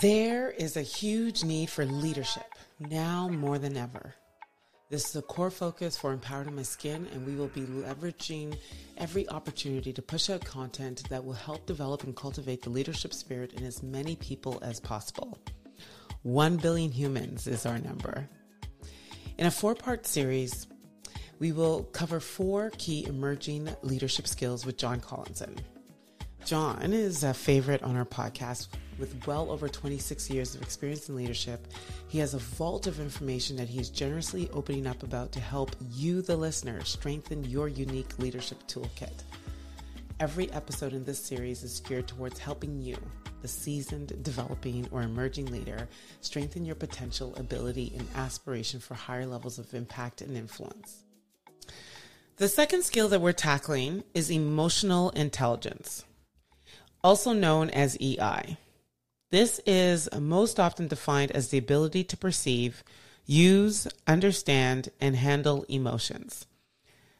There is a huge need for leadership now more than ever. This is a core focus for Empowering My Skin, and we will be leveraging every opportunity to push out content that will help develop and cultivate the leadership spirit in as many people as possible. 1 billion humans is our number. In a four part series, we will cover four key emerging leadership skills with John Collinson. John is a favorite on our podcast with well over 26 years of experience in leadership. He has a vault of information that he's generously opening up about to help you, the listener, strengthen your unique leadership toolkit. Every episode in this series is geared towards helping you, the seasoned, developing, or emerging leader, strengthen your potential, ability, and aspiration for higher levels of impact and influence. The second skill that we're tackling is emotional intelligence also known as EI. This is most often defined as the ability to perceive, use, understand, and handle emotions.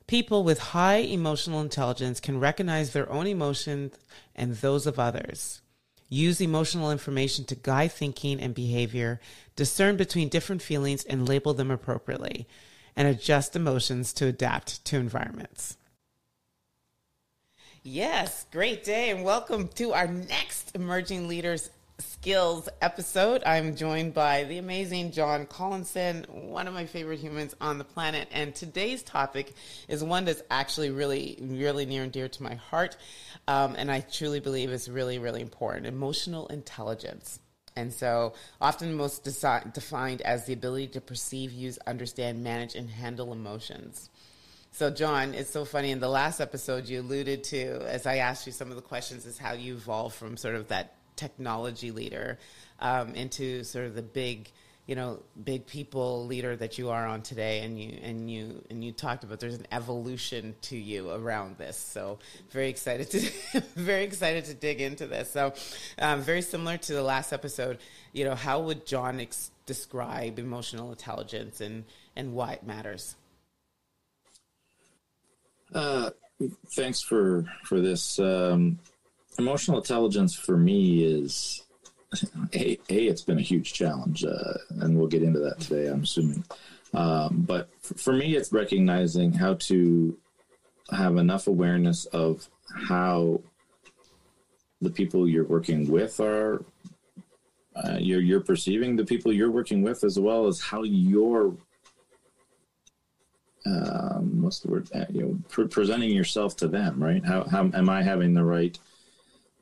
People with high emotional intelligence can recognize their own emotions and those of others, use emotional information to guide thinking and behavior, discern between different feelings and label them appropriately, and adjust emotions to adapt to environments. Yes, great day, and welcome to our next Emerging Leaders Skills episode. I'm joined by the amazing John Collinson, one of my favorite humans on the planet. And today's topic is one that's actually really, really near and dear to my heart. Um, and I truly believe is really, really important emotional intelligence. And so, often most defined as the ability to perceive, use, understand, manage, and handle emotions. So, John, it's so funny. In the last episode, you alluded to, as I asked you some of the questions, is how you evolved from sort of that technology leader um, into sort of the big, you know, big people leader that you are on today. And you and you and you talked about there's an evolution to you around this. So, very excited to very excited to dig into this. So, um, very similar to the last episode. You know, how would John ex- describe emotional intelligence and and why it matters? Uh, thanks for for this. Um, emotional intelligence for me is a, a it's been a huge challenge, uh, and we'll get into that today. I'm assuming, um, but for me, it's recognizing how to have enough awareness of how the people you're working with are uh, you're you're perceiving the people you're working with as well as how you're um, what's the word? Uh, you know, pre- presenting yourself to them, right? How, how am I having the right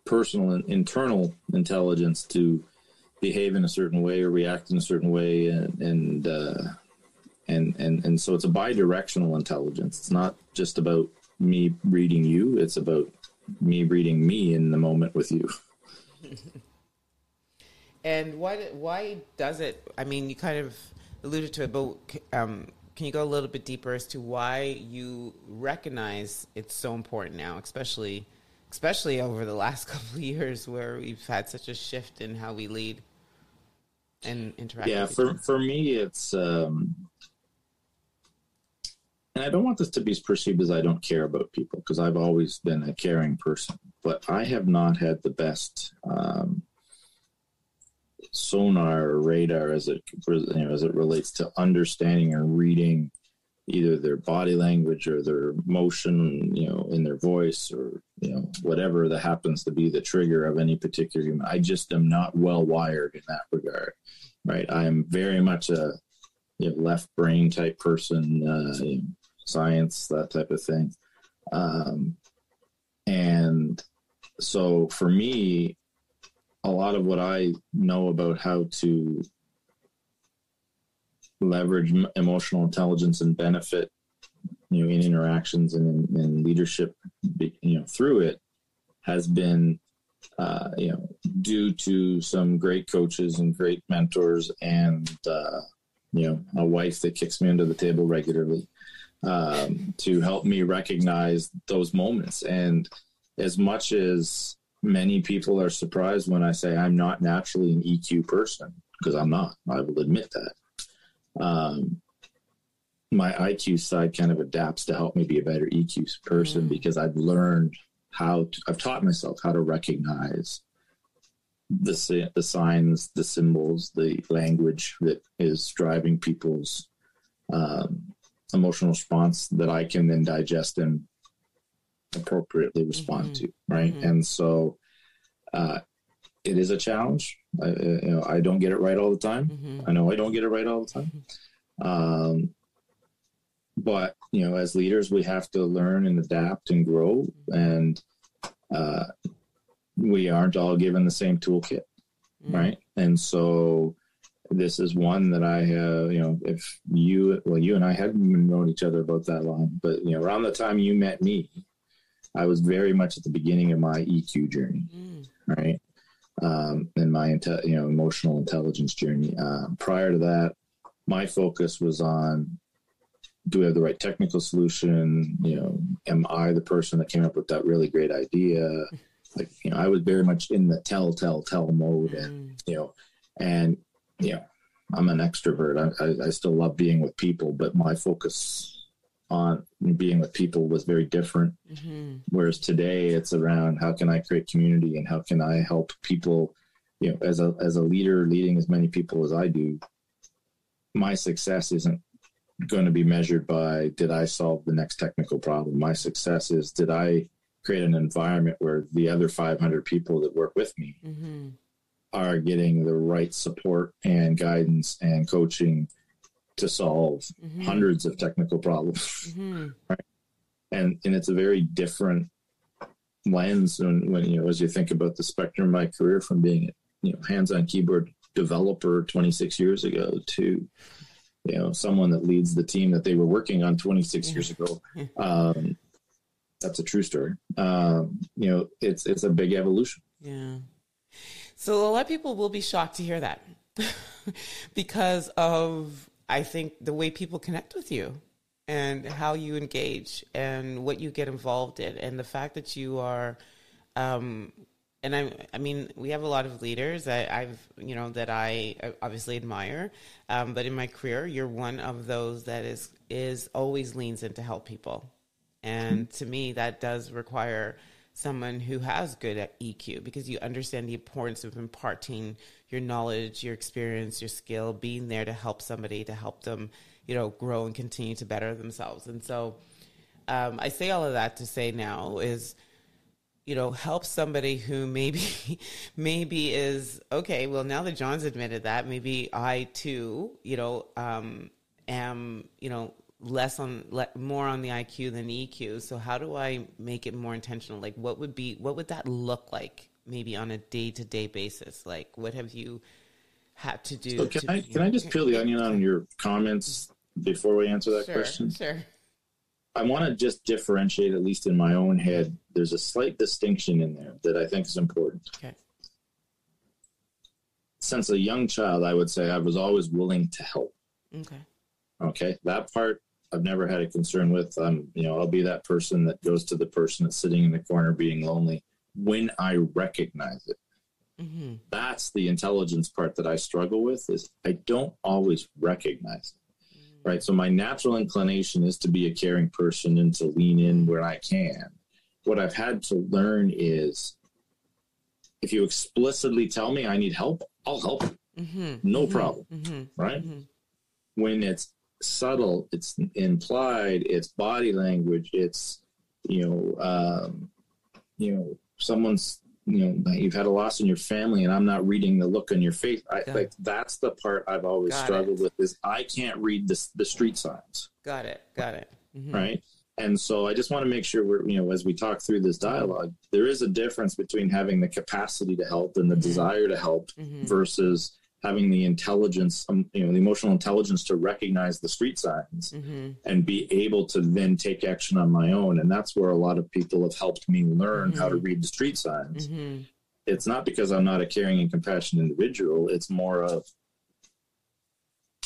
personal and internal intelligence to behave in a certain way or react in a certain way, and and uh, and and and so it's a bi-directional intelligence. It's not just about me reading you; it's about me reading me in the moment with you. and what? Why does it? I mean, you kind of alluded to it, but um, can you go a little bit deeper as to why you recognize it's so important now, especially especially over the last couple of years where we've had such a shift in how we lead and interact? Yeah, for for me, it's. Um, and I don't want this to be perceived as I don't care about people because I've always been a caring person, but I have not had the best um, sonar or radar as it you know, as it relates to understanding or reading either their body language or their motion, you know, in their voice or you know whatever that happens to be the trigger of any particular human. I just am not well wired in that regard, right? I am very much a you know, left brain type person, uh, you know, science that type of thing, um, and so for me, a lot of what I know about how to leverage emotional intelligence and benefit, you know, in interactions and in, in leadership, you know, through it has been, uh, you know, due to some great coaches and great mentors and, uh, you know, a wife that kicks me under the table regularly um, to help me recognize those moments. And as much as many people are surprised when I say I'm not naturally an EQ person because I'm not. I will admit that. Um, my IQ side kind of adapts to help me be a better EQ person mm-hmm. because I've learned how to, I've taught myself how to recognize the the signs, the symbols, the language that is driving people's um, emotional response that I can then digest and appropriately respond mm-hmm. to, right? Mm-hmm. And so uh, it is a challenge. I, you know, I don't get it right all the time. Mm-hmm. I know I don't get it right all the time. Mm-hmm. Um, but you know, as leaders, we have to learn and adapt and grow, mm-hmm. and uh, we aren't all given the same toolkit, mm. right? And so this is one that I have, you know, if you, well, you and I hadn't known each other about that long, but, you know, around the time you met me, I was very much at the beginning of my EQ journey, mm. right? Um, and my, you know, emotional intelligence journey. Uh, prior to that, my focus was on do we have the right technical solution? You know, am I the person that came up with that really great idea? like you know i was very much in the tell tell tell mode and mm. you know and you know i'm an extrovert I, I, I still love being with people but my focus on being with people was very different mm-hmm. whereas today it's around how can i create community and how can i help people you know as a as a leader leading as many people as i do my success isn't going to be measured by did i solve the next technical problem my success is did i create an environment where the other 500 people that work with me mm-hmm. are getting the right support and guidance and coaching to solve mm-hmm. hundreds of technical problems mm-hmm. right and and it's a very different lens when, when you know as you think about the spectrum of my career from being you know hands-on keyboard developer 26 years ago to you know someone that leads the team that they were working on 26 years ago um, that's a true story. Um, you know, it's it's a big evolution. Yeah. So a lot of people will be shocked to hear that because of I think the way people connect with you and how you engage and what you get involved in and the fact that you are um, and I, I mean, we have a lot of leaders that I've, you know, that I obviously admire. Um, but in my career, you're one of those that is is always leans in to help people. And to me, that does require someone who has good EQ because you understand the importance of imparting your knowledge, your experience, your skill, being there to help somebody, to help them, you know, grow and continue to better themselves. And so um, I say all of that to say now is, you know, help somebody who maybe, maybe is okay. Well, now that John's admitted that, maybe I too, you know, um, am, you know, less on le- more on the IQ than the EQ. So how do I make it more intentional? Like what would be what would that look like maybe on a day-to-day basis? Like what have you had to do? So can to, I can I just peel the onion on your comments before we answer that sure, question? Sure. I want to just differentiate, at least in my own head. There's a slight distinction in there that I think is important. Okay. Since a young child, I would say I was always willing to help. Okay. Okay. That part I've never had a concern with. Um, you know, I'll be that person that goes to the person that's sitting in the corner being lonely when I recognize it. Mm-hmm. That's the intelligence part that I struggle with is I don't always recognize it. Mm-hmm. Right. So my natural inclination is to be a caring person and to lean in where I can. What I've had to learn is if you explicitly tell me I need help, I'll help. Mm-hmm. No mm-hmm. problem. Mm-hmm. Right. Mm-hmm. When it's subtle, it's implied, it's body language, it's you know, um, you know, someone's you know you've had a loss in your family and i'm not reading the look on your face I, like that's the part i've always got struggled it. with is i can't read the, the street signs got it got it mm-hmm. right and so i just want to make sure we're you know as we talk through this dialogue there is a difference between having the capacity to help and the mm-hmm. desire to help mm-hmm. versus having the intelligence, um, you know, the emotional intelligence to recognize the street signs mm-hmm. and be able to then take action on my own. And that's where a lot of people have helped me learn mm-hmm. how to mm-hmm. read the street signs. Mm-hmm. It's not because I'm not a caring and compassionate individual. It's more of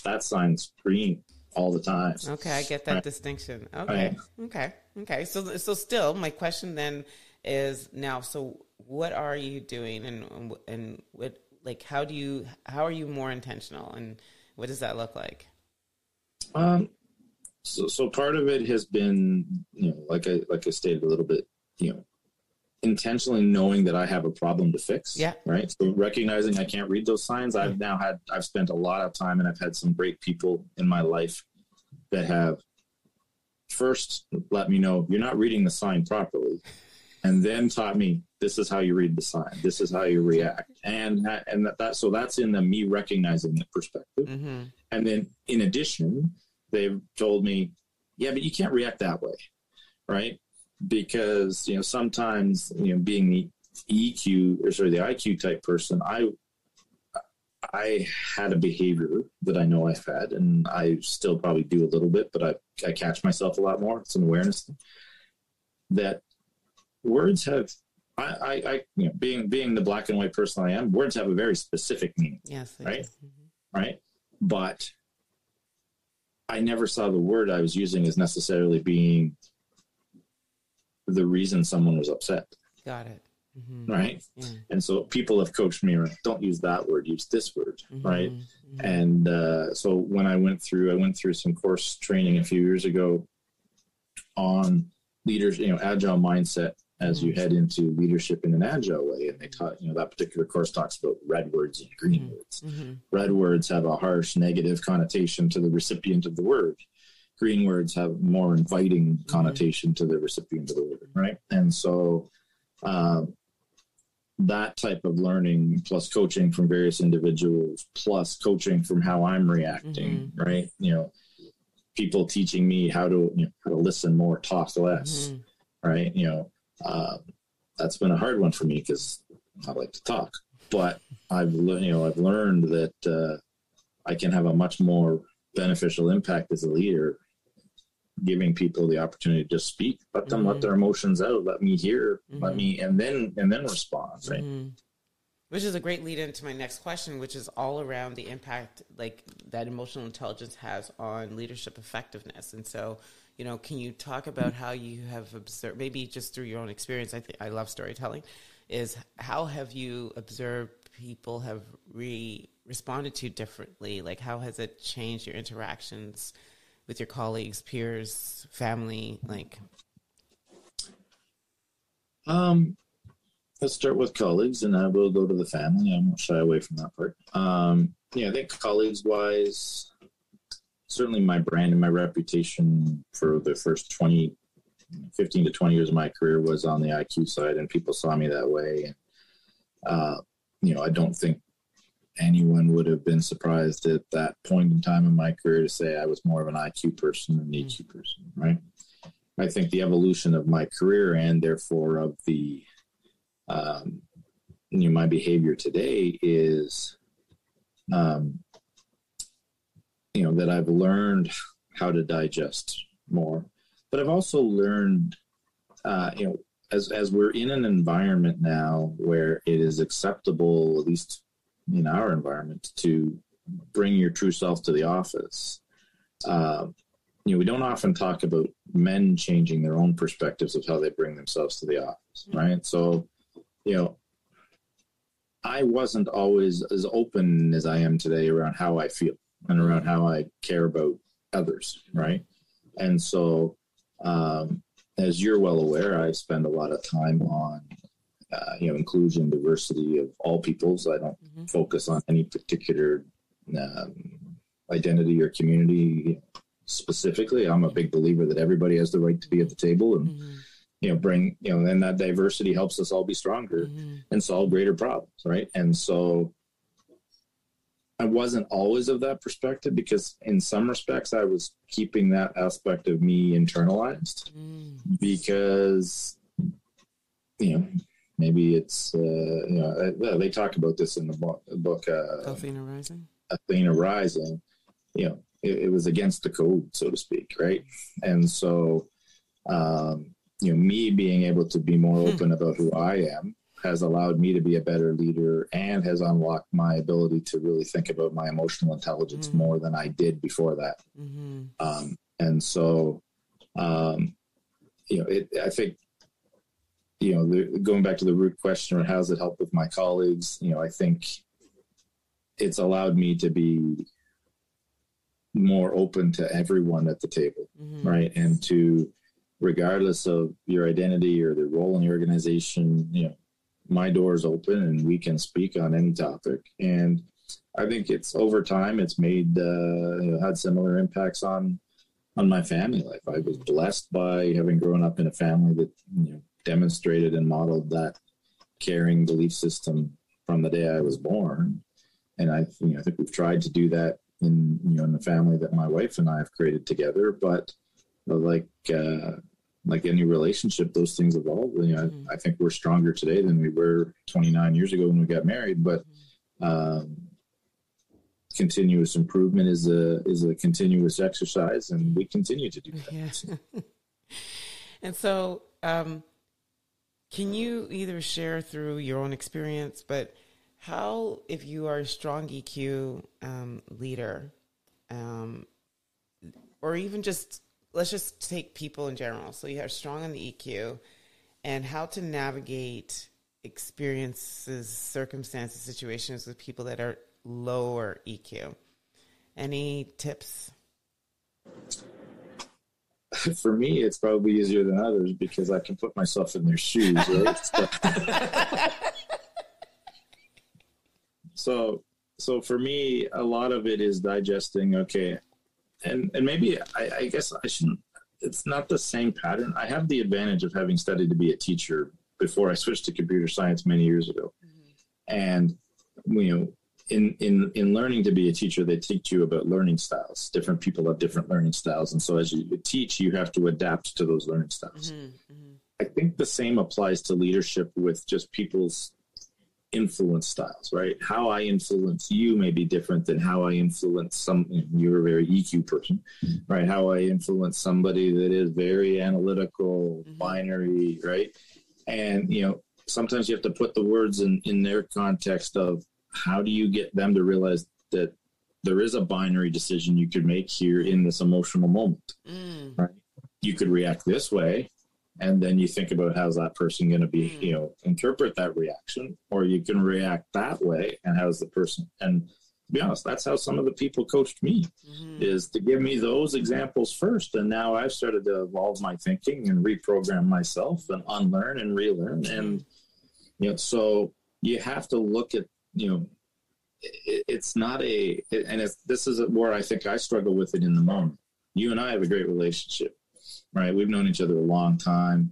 that sign's green all the time. Okay, I get that right. distinction. Okay, right. okay, okay. So, so still, my question then is now. So, what are you doing, and and what like how do you how are you more intentional and what does that look like um so so part of it has been you know like i like i stated a little bit you know intentionally knowing that I have a problem to fix. Yeah. Right. So recognizing I can't read those signs, I've now had, I've spent a lot of time and I've had some great people in my life that have first let me know you're not reading the sign properly and then taught me this is how you read the sign. This is how you react. And and that, that so that's in the me recognizing the perspective. Mm-hmm. and then in addition they've told me yeah but you can't react that way right? Because you know sometimes you know being the eq or sorry the iq type person i i had a behavior that i know i've had and i still probably do a little bit but i i catch myself a lot more. It's an awareness thing, that words have I, I, I you know being being the black and white person i am words have a very specific meaning Yes. Right? Mhm. right? But I never saw the word I was using as necessarily being the reason someone was upset, Got it. Mm-hmm. right? Yeah. And so people have coached me around, don't use that word, use this word, right? Mhm. Mhm. And uh, so when I went through, I went through some course training a few years ago on leaders, you know, agile mindset as you head into leadership in an agile way. And they taught, you know, that particular course talks about red words and green words. Mhm. red words have a harsh negative connotation to the recipient of the word green words have more inviting connotation to the recipient of the word right and so um, that type of learning plus coaching from various individuals plus coaching from how i'm reacting right you know people teaching me how to you know, how to listen more talk less Mhm. right? You know, uh, that's been a hard one for me because I like to talk, but I've le- you know I've learned that uh, I can have a much more beneficial impact as a leader, giving people the opportunity to just speak, let them Mhm. let their emotions out, let me hear, let Mhm. me, and then and then respond, right? Mhm. Which is a great lead into my next question, which is all around the impact like that emotional intelligence has on leadership effectiveness. And so, you know, can you talk about how you have observed, maybe just through your own experience? I think I love storytelling. Is how have you observed people have re responded to differently? Like, how has it changed your interactions with your colleagues, peers, family? Like, Um, let's start with colleagues, and I will go to the family. I won't shy away from that part. Um, yeah, I think colleagues wise, certainly my brand and my reputation for the first 20, 15 to 20 years of my career was on the IQ side, and people saw me that way. And, uh, you know, I don't think anyone would have been surprised at that point in time in my career to say I was more of an IQ person than an EQ person, right? I think the evolution of my career and therefore of the um, you know, my behavior today is um, you know that I've learned how to digest more, but I've also learned uh, you know as as we're in an environment now where it is acceptable, at least in our environment, to bring your true self to the office. Uh, you know, we don't often talk about men changing their own perspectives of how they bring themselves to the office, right? So, you know, I wasn't always as open as I am today around how I feel and around how I care about others, right? And so, um, as you're well aware, I spend a lot of time on, uh, you know, inclusion, diversity of all peoples. I don't Mhm. focus on any particular um, identity or community specifically. I'm a big believer that everybody has the right to be at the table and Mhm. you know bring you know and that diversity helps us all be stronger Mhm. and solve greater problems, right? And so I wasn't always of that perspective because in some respects I was keeping that aspect of me internalized Mhm. because you know maybe it's uh, you know they talk about this in the book, book uh, Athena Rising. Athena Rising, you know, it, it was against the code, so to speak, right? And so, um, you know, me being able to be more Hmm. open about who I am has allowed me to be a better leader and has unlocked my ability to really think about my emotional intelligence Mhm. more than I did before that. hmm Um, and so, um, you know, it, I think, you know, the, going back to the root question, or how's it helped with my colleagues? You know, I think it's allowed me to be more open to everyone at the table, hmm right? And to, regardless of your identity or the role in the organization, you know, my door is open and we can speak on any topic. And I think it's over time, it's made, uh, had similar impacts on, on my family life. I was blessed by having grown up in a family that, you know, demonstrated and modeled that caring belief system from the day I was born. And I, you know, I think we've tried to do that in, you know, in the family that my wife and I have created together. But like, uh, like any relationship, those things evolve. You know, mm-hmm. I, I, think we're stronger today than we were 29 years ago when we got married. But mm-hmm. um, continuous improvement is a is a continuous exercise, and we continue to do that. Yeah. and so, um, can you either share through your own experience, but how, if you are a strong EQ um, leader, um, or even just let's just take people in general. So you are strong on the EQ, and how to navigate experiences, circumstances, situations with people that are lower EQ. Any tips? For me, it's probably easier than others because I can put myself in their shoes, right? so, so for me, a lot of it is digesting. Okay, and and maybe I, I guess I shouldn't. It's not the same pattern. I have the advantage of having studied to be a teacher before I switched to computer science many years ago, mm-hmm. and you know in in in learning to be a teacher they teach you about learning styles different people have different learning styles and so as you teach you have to adapt to those learning styles mm-hmm, mm-hmm. i think the same applies to leadership with just people's influence styles right? How i influence you may be different than how i influence some you're a very eq person right? How i influence somebody that is very analytical mm-hmm. binary right? And you know sometimes you have to put the words in in their context of how do you get them to realize that there is a binary decision you could make here in this emotional moment mm. right? You could react this way and then you think about how's that person going to be mm. you know interpret that reaction or you can react that way and how's the person and to be honest that's how some of the people coached me mm-hmm. is to give me those examples first and now i've started to evolve my thinking and reprogram myself and unlearn and relearn and you know so you have to look at you know, it, it's not a, and it's, this is where I think I struggle with it in the moment. You and I have a great relationship, right? We've known each other a long time.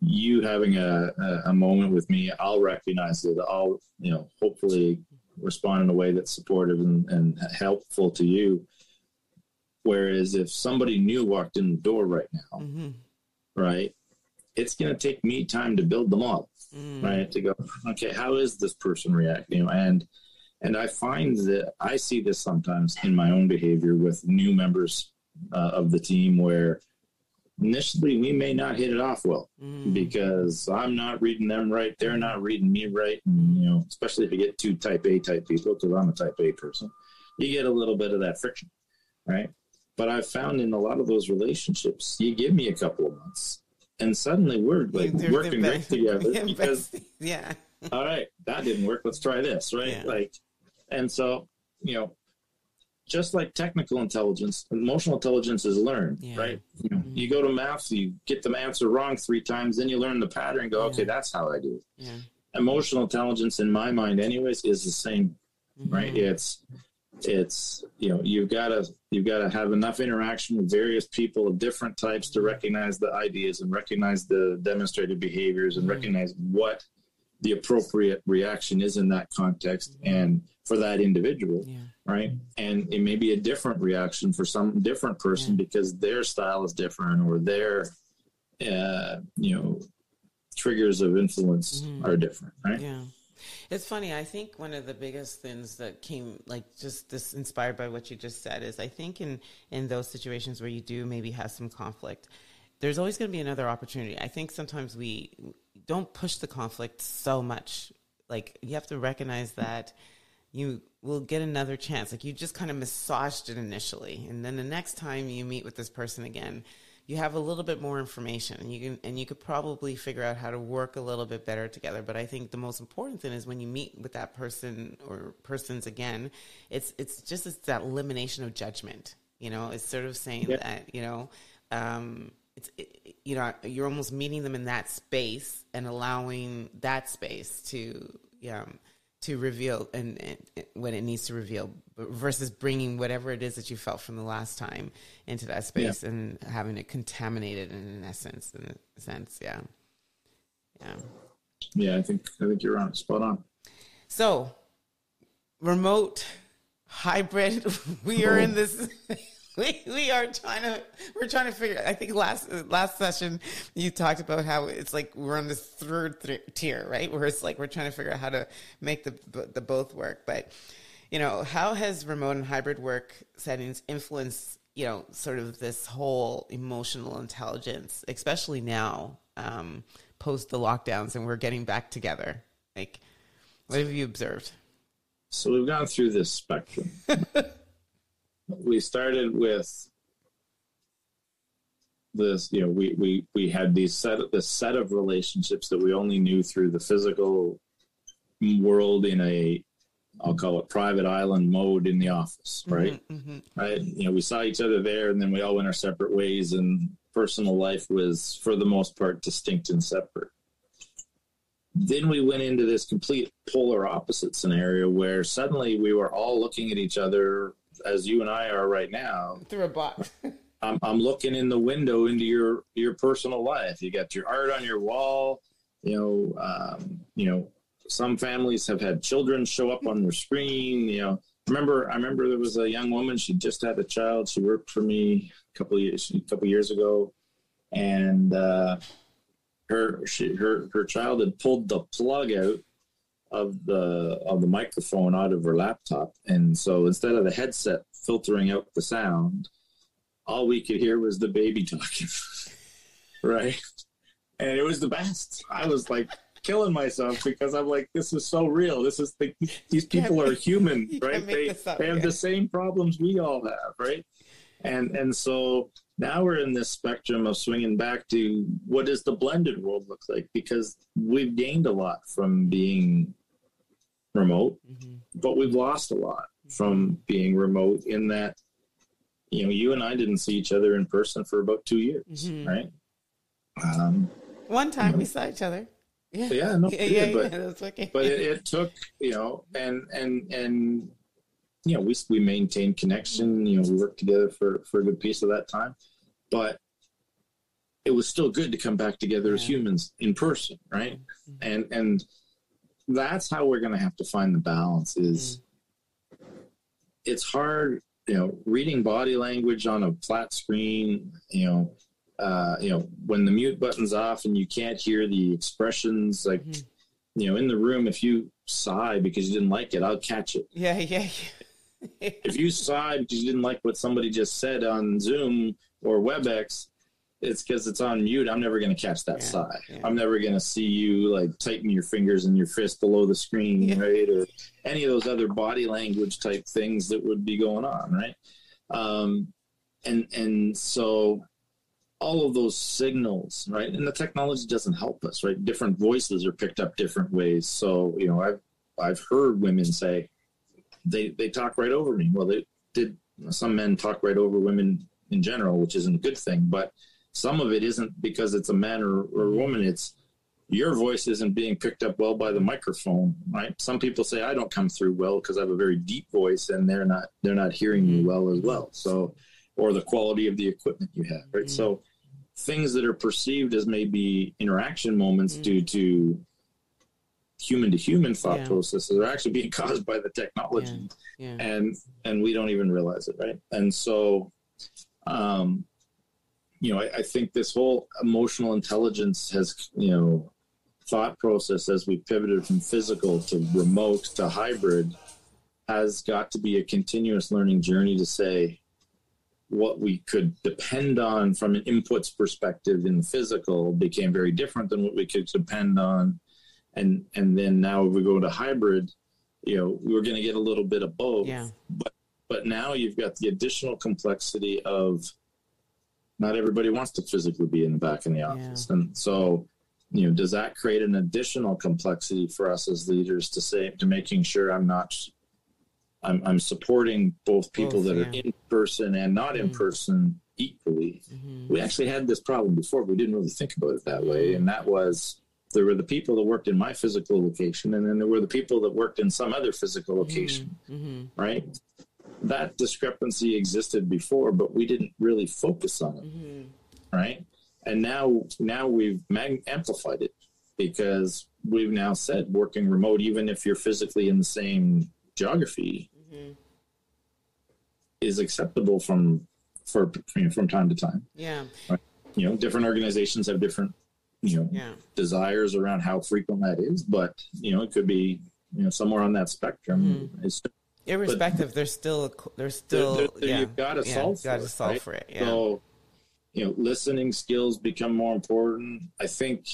You having a, a, a moment with me, I'll recognize it. I'll, you know, hopefully respond in a way that's supportive and, and helpful to you. Whereas if somebody new walked in the door right now, mm-hmm. right, it's going to take me time to build them up, mm. right? To go, okay, how is this person reacting? And and I find that I see this sometimes in my own behavior with new members uh, of the team where initially we may not hit it off well mm. because I'm not reading them right, they're not reading me right, and you know, especially if you get two type A type people, because I'm a type A person, you get a little bit of that friction, right? But I've found in a lot of those relationships, you give me a couple of months, and suddenly we're like they're, working they're great together because yeah. All right that didn't work. Let's try this right? Yeah. like and so you know just like technical intelligence emotional intelligence is learned yeah. right you, know, mm-hmm. you go to math you get the answer wrong three times then you learn the pattern go okay yeah. that's how i do it emotional intelligence in my mind anyways is the same mm-hmm. right it's it's you know you've got to you've got to have enough interaction with various people of different types to recognize the ideas and recognize the demonstrated behaviors and mm-hmm. recognize what the appropriate reaction is in that context mm-hmm. and for that individual yeah. Right and it may be a different reaction for some different person yeah. because their style is different or their uh, you know triggers of influence mm-hmm. are different right yeah it's funny. I think one of the biggest things that came, like, just this inspired by what you just said, is I think in in those situations where you do maybe have some conflict, there's always going to be another opportunity. I think sometimes we don't push the conflict so much. Like, you have to recognize that you will get another chance. Like, you just kind of massaged it initially, and then the next time you meet with this person again you have a little bit more information and you can and you could probably figure out how to work a little bit better together. But i think the most important thing is when you meet with that person or persons again it's it's just it's that elimination of judgment you know? It's sort of saying that you know um, it's it, you know you're almost meeting them in that space and allowing that space to um, to reveal and, and, when it needs to reveal versus bringing whatever it is that you felt from the last time into that space yeah. and having it contaminated in an essence in a sense. Yeah. Yeah. Yeah i think i think you're on spot on. So remote hybrid we are in oh. this we we are trying to we're trying to figure. I think last last session you talked about how it's like we're on this third th- tier, right? Where it's like we're trying to figure out how to make the the both work. But you know, how has remote and hybrid work settings influenced you know sort of this whole emotional intelligence, especially now um, post the lockdowns and we're getting back together? Like, what have you observed? So we've gone through this spectrum. we started with this you know we we we had these set this set of relationships that we only knew through the physical world in a I'll call it private island mode in the office, mm-hmm, right? Mm-hmm, mm-hmm. Right. You know, we saw each other there and then we all went our separate ways and personal life was for the most part distinct and separate. Then we went into this complete polar opposite scenario where suddenly we were all looking at each other as you and I are right now through a bot. I'm, I'm looking in the window into your your personal life. You got your art on your wall. You know, um, you know, some families have had children show up on their screen. You know, remember I remember there was a young woman. She just had a child. She worked for me a couple years a couple years ago, and uh, her she her her child had pulled the plug out of the of the microphone out of her laptop, and so instead of the headset filtering out the sound, all we could hear was the baby talking, right? And it was the best. I was like killing myself because I'm like, this is so real. This is the, these people are human, right? They, up, they have yeah. the same problems we all have, right? And and so now we're in this spectrum of swinging back to what does the blended world look like because we've gained a lot from being remote, mm-hmm. but we've lost a lot from being remote in that, you know, you and I didn't see each other in person for about two years, mm-hmm. right? Um, One time you know, we saw each other. Yeah, yeah, no, yeah, yeah, but, yeah, that's okay. but it, it, took, you know, and and and you know, we we maintained connection. You know, we worked together for for a good piece of that time, but it was still good to come back together yeah. as humans in person, right? Mm-hmm. And and that's how we're going to have to find the balance is mm. it's hard you know reading body language on a flat screen you know uh, you know when the mute button's off and you can't hear the expressions like mm-hmm. you know in the room if you sigh because you didn't like it i'll catch it yeah yeah, yeah. if you sigh because you didn't like what somebody just said on zoom or webex it's because it's on mute. I'm never going to catch that yeah, sigh. Yeah. I'm never going to see you like tighten your fingers and your fist below the screen, yeah. right? Or any of those other body language type things that would be going on, right? Um, and and so all of those signals, right? And the technology doesn't help us, right? Different voices are picked up different ways. So you know, I've I've heard women say they they talk right over me. Well, they did. Some men talk right over women in general, which isn't a good thing, but some of it isn't because it's a man or, or a woman. It's your voice isn't being picked up well by the microphone, right? Some people say I don't come through well because I have a very deep voice and they're not they're not hearing me well as well. So, or the quality of the equipment you have, right? Mm-hmm. So, things that are perceived as maybe interaction moments mm-hmm. due to human to human thought yeah. processes are actually being caused by the technology, yeah. Yeah. and and we don't even realize it, right? And so, um, you know, I, I, think this whole emotional intelligence has, you know, thought process as we pivoted from physical to remote to hybrid has got to be a continuous learning journey to say what we could depend on from an inputs perspective in the physical became very different than what we could depend on and and then now if we go to hybrid you know we're going to get a little bit of both yeah. but but now you've got the additional complexity of not everybody wants to physically be in the back in the office. Yeah. And so, you know, does that create an additional complexity for us as leaders to say, to making sure I'm not I'm, I'm supporting both people Both, that yeah. are in person and not in Mhm. person equally. Mhm. We actually had this problem before. but We didn't really think about it that way, Mhm. and that was there were the people that worked in my physical location, and then there were the people that worked in some other physical location. Mhm. Right? That discrepancy existed before, but we didn't really focus on it Mhm. right? And now, now we've mag- amplified it because we've now said working remote, even if you're physically in the same geography, Mhm. is acceptable from for you know, from time to time. Yeah. You know, different organizations have different you know Yeah. desires around how frequent that is, but you know, it could be you know somewhere on that spectrum. Mm-hmm. It's Irrespective, there's still there's still there- there yeah. you've got to yeah, solve got for to it, solve right? for it. Yeah. So, you know, listening skills become more important. I think,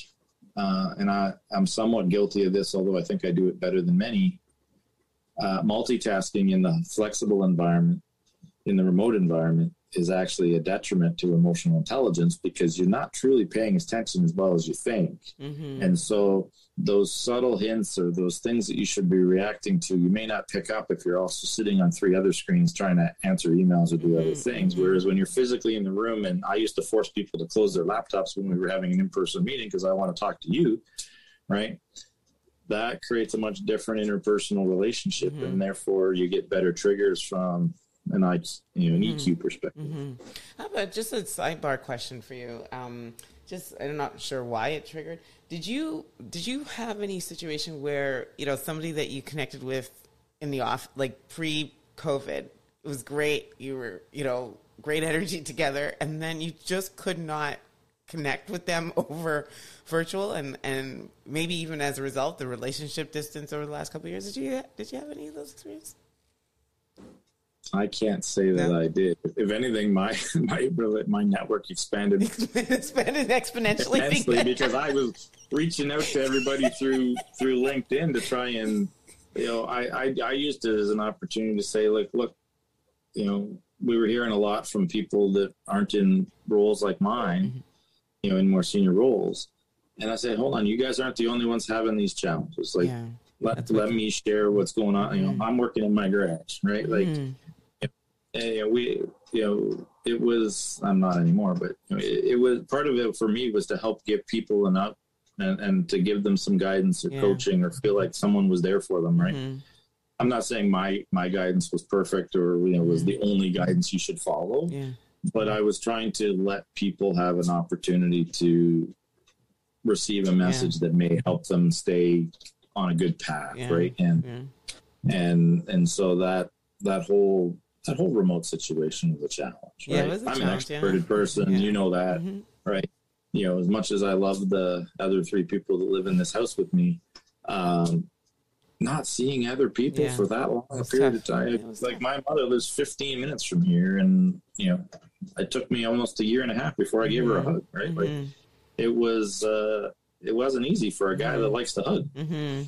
uh, and I, I'm somewhat guilty of this, although I think I do it better than many. Uh, multitasking in the flexible environment, in the remote environment, is actually a detriment to emotional intelligence because you're not truly paying attention as well as you think. Mhm. And so those subtle hints or those things that you should be reacting to, you may not pick up if you're also sitting on three other screens trying to answer emails or do other Mhm, things. mhm. Whereas when you're physically in the room, and I used to force people to close their laptops when we were having an in person meeting because I want to talk to you, right? That creates a much different interpersonal relationship, and therefore you get better triggers from an I, you know, an Mhm. EQ perspective. hmm How about just a sidebar question for you? Um, just I'm not sure why it triggered. Did you did you have any situation where you know somebody that you connected with in the off like pre COVID? It was great. You were you know great energy together, and then you just could not connect with them over virtual, and and maybe even as a result, the relationship distance over the last couple of years. Did you did you have any of those experiences? I can't say that. I did. If anything, my my my network expanded Expanded exponentially. immensely because I was reaching out to everybody through through LinkedIn to try and you know I, I I used it as an opportunity to say like look you know we were hearing a lot from people that aren't in roles like mine mm-hmm. you know in more senior roles and I said hold on you guys aren't the only ones having these challenges like yeah. Let, That's let me share what's going on you know Mhm. I'm working in my garage right like and, you know, we, you know, it was, I'm not anymore, but you know, it, it was part of it for me was to help give people an up and, and to give them some guidance or Yeah. coaching or feel like someone was there for them. Right. Mhm. I'm not saying my, my guidance was perfect or, you know, was Mhm. the only guidance you should follow, Yeah. but I was trying to let people have an opportunity to receive a message that may help them stay on a good path. Yeah. Right. And, Yeah. and and so that that whole that whole remote situation was a challenge. Right? Yeah, it was a I'm challenge, an extroverted person, you know that, Mhm. right? You know, as much as I love the other three people that live in this house with me, um, not seeing other people Yeah. for that long a period tough. of time. Like tough. my mother lives 15 minutes from here, and you know, it took me almost a year and a half before I gave her a Mhm. hug. Right? Like Mhm. it was. Uh, it wasn't easy for a guy that likes to hug. Mhm.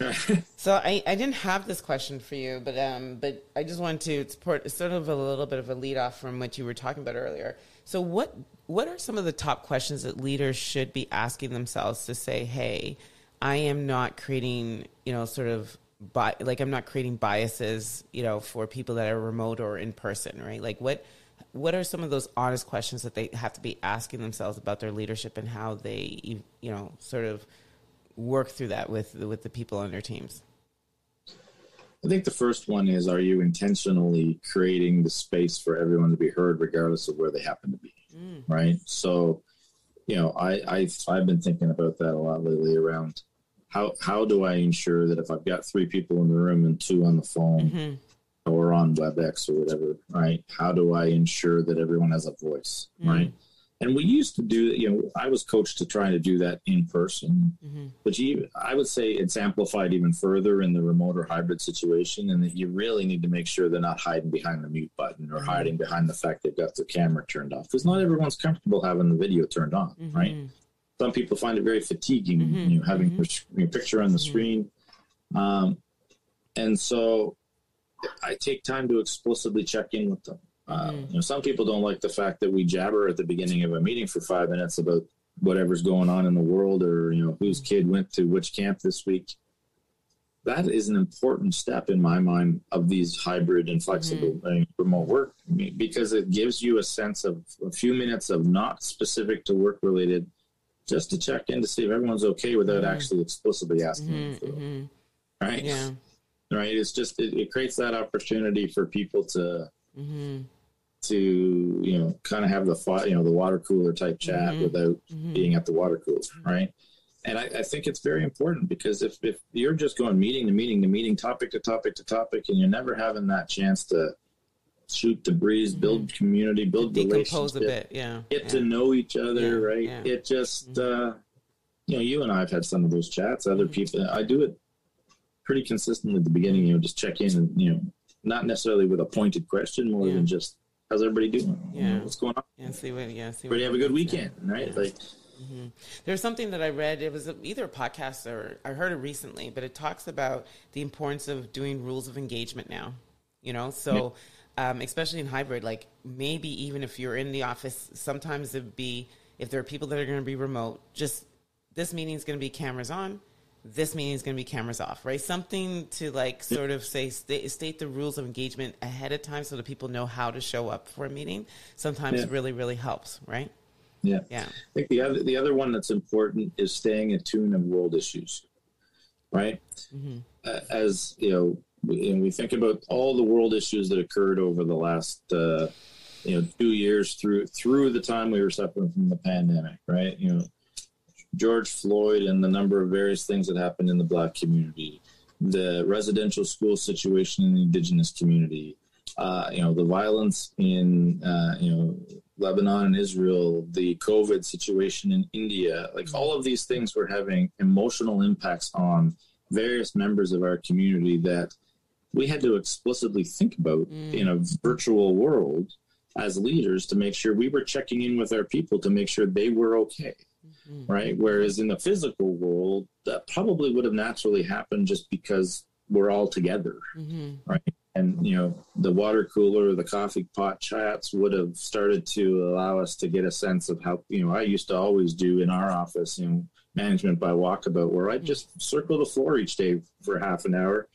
So I, I didn't have this question for you, but um, but I just wanted to support sort of a little bit of a lead off from what you were talking about earlier. So what what are some of the top questions that leaders should be asking themselves to say, hey, I am not creating, you know, sort of bi- like I'm not creating biases, you know, for people that are remote or in person, right? Like what what are some of those honest questions that they have to be asking themselves about their leadership and how they you know sort of work through that with with the people on their teams I think the first one is are you intentionally creating the space for everyone to be heard regardless of where they happen to be? Mm. Right. So, you know, I, I I've been thinking about that a lot lately around how how do I ensure that if I've got three people in the room and two on the phone hmm or on WebEx or whatever, right? How do I ensure that everyone has a voice? Mm. Right. And we used to do, you know, I was coached to try to do that in person, hmm but you, I would say it's amplified even further in the remote or hybrid situation, and that you really need to make sure they're not hiding behind the mute button or Mhm. hiding behind the fact they've got their camera turned off. Because not everyone's comfortable having the video turned on, Mm-hmm. right? Some people find it very fatiguing, Mhm, you know, having your, your picture on the screen. Um, and so I take time to explicitly check in with them. Uh, Mhm. you know, some people don't like the fact that we jabber at the beginning of a meeting for five minutes about whatever's going on in the world or you know whose kid went to which camp this week that is an important step in my mind of these hybrid and flexible mm-hmm. remote work because it gives you a sense of a few minutes of not specific to work related just to check in to see if everyone's okay without mm-hmm. actually explicitly asking for. Mm-hmm. Right? Yeah. Right. It's just it, it creates that opportunity for people to mm-hmm. to you know kind of have the you know the water cooler type chat mm-hmm. without being at the water cooler. Right and I, I, think it's very important because if, if you're just going meeting to meeting to meeting, topic to topic to topic, and you're never having that chance to shoot the breeze, build mm-hmm. community, build decompose a bit, yeah, get yeah. to know each other, yeah, right? Yeah. It just, mm-hmm. uh, you know, you and I have had some of those chats. Other mm-hmm. people, I do it pretty consistently at the beginning. You know, just check in and you know, not necessarily with a pointed question, more than just how's everybody doing? Yeah, you know, what's going on? Yeah, see what, yeah, see. Ready have a good weekend, right? Like Mm-hmm. There's something that I read. It was either a podcast or I heard it recently, but it talks about the importance of doing rules of engagement now. You know, so um, especially in hybrid, like maybe even if you're in the office, sometimes it'd be if there are people that are going to be remote, just this meeting is going to be cameras on. This meeting is going to be cameras off, right? Something to like sort of say state, state the rules of engagement ahead of time so that people know how to show up for a meeting. Sometimes yeah. really really helps, right? Yeah. Yeah. I think the other the other one that's important is staying attuned of world issues, right? Mm-hmm. Uh, as you know, we, we think about all the world issues that occurred over the last uh, you know two years through through the time we were suffering from the pandemic, right? You know, George Floyd and the number of various things that happened in the Black community, the residential school situation in the Indigenous community, uh, you know, the violence in uh, you know Lebanon and Israel, the COVID situation in India, like all of these things were having emotional impacts on various members of our community that we had to explicitly think about mm. in a virtual world as leaders to make sure we were checking in with our people to make sure they were okay. Mm-hmm. Right. Whereas in the physical world, that probably would have naturally happened just because we're all together. Mm-hmm. Right and you know the water cooler the coffee pot chats would have started to allow us to get a sense of how you know i used to always do in our office you know management by walkabout where i just circle the floor each day for half an hour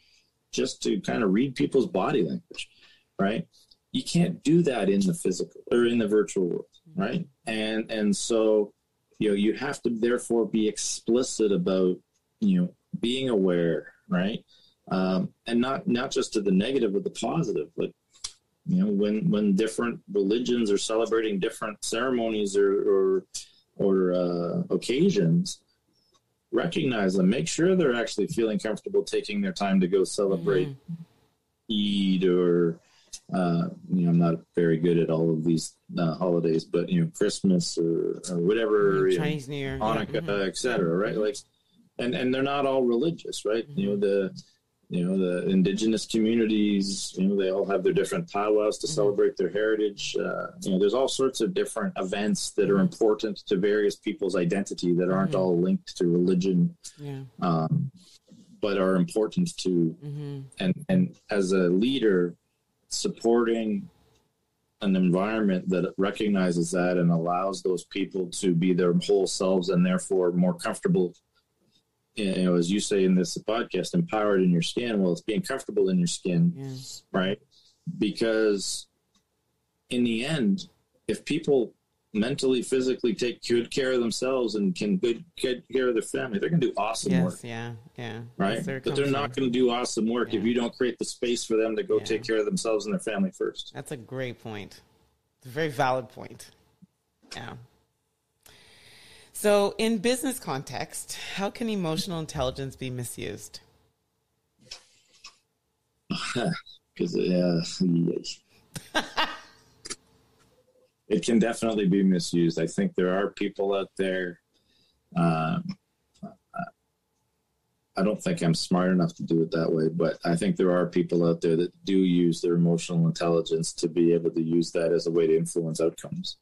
just to kind of read people's body language right you can't do that in the physical or in the virtual world right and and so you know you have to therefore be explicit about you know being aware right um, and not not just to the negative but the positive. But you know, when when different religions are celebrating different ceremonies or or, or uh, occasions, recognize them. Make sure they're actually feeling comfortable taking their time to go celebrate mm-hmm. Eid or uh, you know, I'm not very good at all of these uh, holidays, but you know, Christmas or, or whatever, Chinese New Year, Hanukkah, yeah. mm-hmm. etc. Right? Like, and and they're not all religious, right? Mm-hmm. You know, the you know the indigenous communities you know they all have their different powwows to mm-hmm. celebrate their heritage uh, you know there's all sorts of different events that are mm-hmm. important to various people's identity that aren't mm-hmm. all linked to religion yeah. um, but are important to mm-hmm. and and as a leader supporting an environment that recognizes that and allows those people to be their whole selves and therefore more comfortable you know, as you say in this podcast, empowered in your skin. Well, it's being comfortable in your skin, yes. right? Because in the end, if people mentally, physically take good care of themselves and can good good care of their family, they're going to do awesome yes, work. Yeah, yeah. Right, but they're not going to do awesome work yeah. if you don't create the space for them to go yeah. take care of themselves and their family first. That's a great point. It's a very valid point. Yeah. So, in business context, how can emotional intelligence be misused? Because uh, it can definitely be misused. I think there are people out there. Um, I don't think I'm smart enough to do it that way, but I think there are people out there that do use their emotional intelligence to be able to use that as a way to influence outcomes.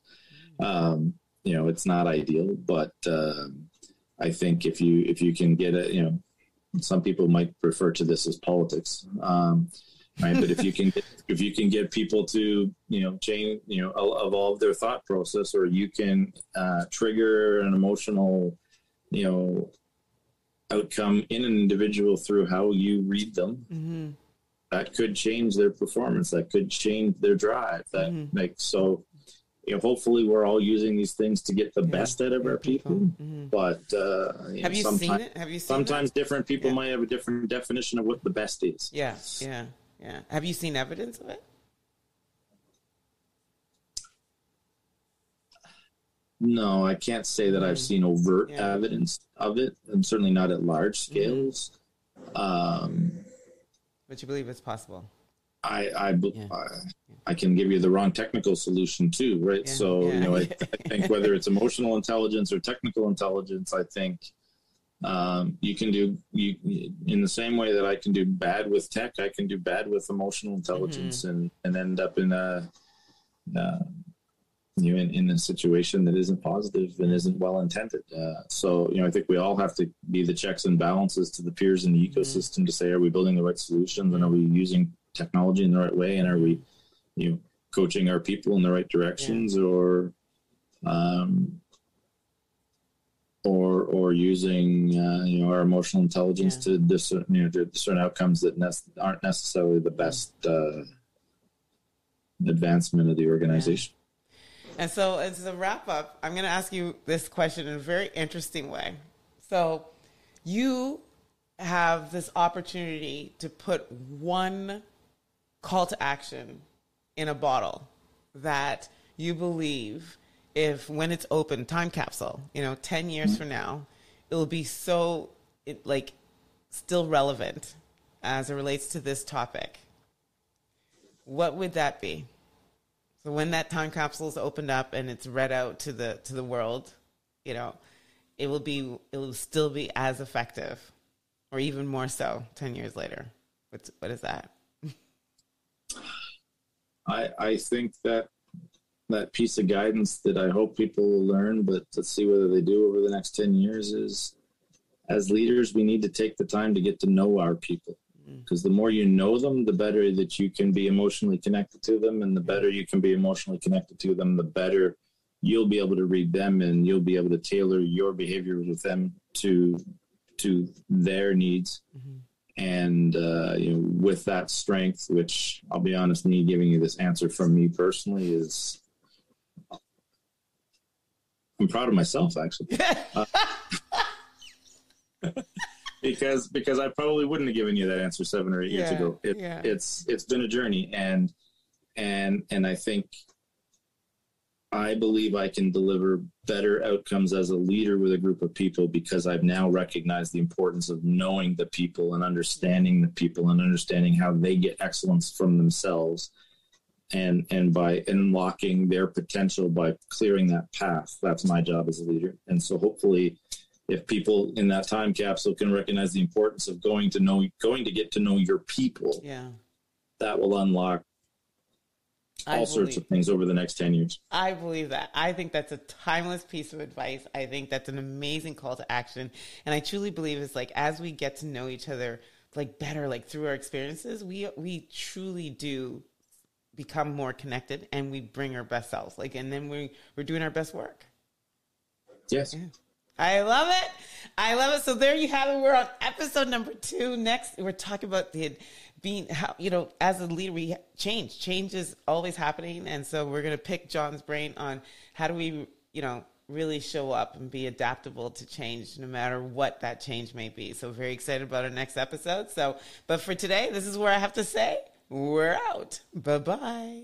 Um, you know it's not ideal but uh, i think if you if you can get it you know some people might refer to this as politics um, right but if you can get, if you can get people to you know change you know evolve their thought process or you can uh, trigger an emotional you know outcome in an individual through how you read them. Mm-hmm. That could change their performance. That could change their drive. That mm-hmm. makes so. You know, hopefully, we're all using these things to get the yeah, best out of our people. Mm-hmm. But uh, you have know, you seen it? Have you seen sometimes different people yeah. might have a different definition of what the best is. Yeah, yeah, yeah. Have you seen evidence of it? No, I can't say that I've mm. seen overt yeah. evidence of it, and certainly not at large mm-hmm. scales. Mm-hmm. Um, but you believe it's possible? I I, yeah. I, I can give you the wrong technical solution too, right? Yeah. So you know, I, I, think whether it's emotional intelligence or technical intelligence, I think um, you can do you in the same way that I can do bad with tech, I can do bad with emotional intelligence, mm-hmm. and and end up in a. Uh, you know, in, in a situation that isn't positive and isn't well intended. Uh, so, you know, I think we all have to be the checks and balances to the peers in the mm-hmm. ecosystem mm-hmm. to say, are we building the right solutions and are we using technology in the right way and are we, you know, coaching our people in the right directions yeah. or, um, or or using uh, you know our emotional intelligence yeah. to discern you know to discern outcomes that ne- aren't necessarily the best uh, advancement of the organization. And so, as a wrap up, I'm going to ask you this question in a very interesting way. So, you have this opportunity to put one call to action in a bottle that you believe if when it's open time capsule you know 10 years mm-hmm. from now it will be so it, like still relevant as it relates to this topic what would that be so when that time capsule is opened up and it's read out to the to the world, you know, it will be it will still be as effective, or even more so ten years later. What's what is that? I I think that that piece of guidance that I hope people will learn, but let's see whether they do over the next ten years is as leaders we need to take the time to get to know our people because the more you know them, the better that you can be emotionally connected to them, and the better you can be emotionally connected to them, the better you'll be able to read them, and you'll be able to tailor your behavior with them to to their needs. Mm-hmm. And uh, you know, with that strength, which I'll be honest, me giving you this answer from me personally is, I'm proud of myself actually. uh, because because I probably wouldn't have given you that answer seven or eight yeah, years ago. It, yeah. It's it's been a journey, and and and I think I believe I can deliver better outcomes as a leader with a group of people because I've now recognized the importance of knowing the people and understanding the people and understanding how they get excellence from themselves and and by unlocking their potential by clearing that path. That's my job as a leader. And so hopefully if people in that time capsule can recognize the importance of going to know going to get to know your people yeah. that will unlock all believe, sorts of things over the next 10 years. I believe that. I think that's a timeless piece of advice. I think that's an amazing call to action. And i truly believe it's like as we get to know each other like better like through our experiences we we truly do become more connected and we bring our best selves like and then we we're doing our best work yes yeah. I love it. I love it. So there you have it. We're on episode number two. Next, we're talking about the being how you know as a leader we change. Change is always happening, and so we're gonna pick John's brain on how do we you know really show up and be adaptable to change no matter what that change may be. So very excited about our next episode. So, but for today, this is where I have to say we're out. Bye bye.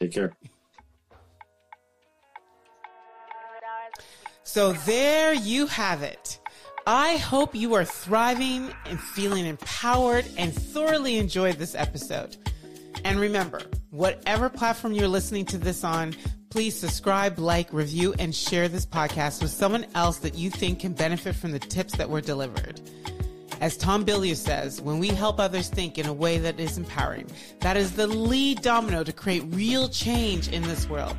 Take care. So there you have it. I hope you are thriving and feeling empowered and thoroughly enjoyed this episode. And remember, whatever platform you're listening to this on, please subscribe, like, review, and share this podcast with someone else that you think can benefit from the tips that were delivered. As Tom Bilyeu says, when we help others think in a way that is empowering, that is the lead domino to create real change in this world.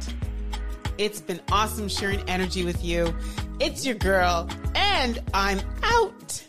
It's been awesome sharing energy with you. It's your girl, and I'm out.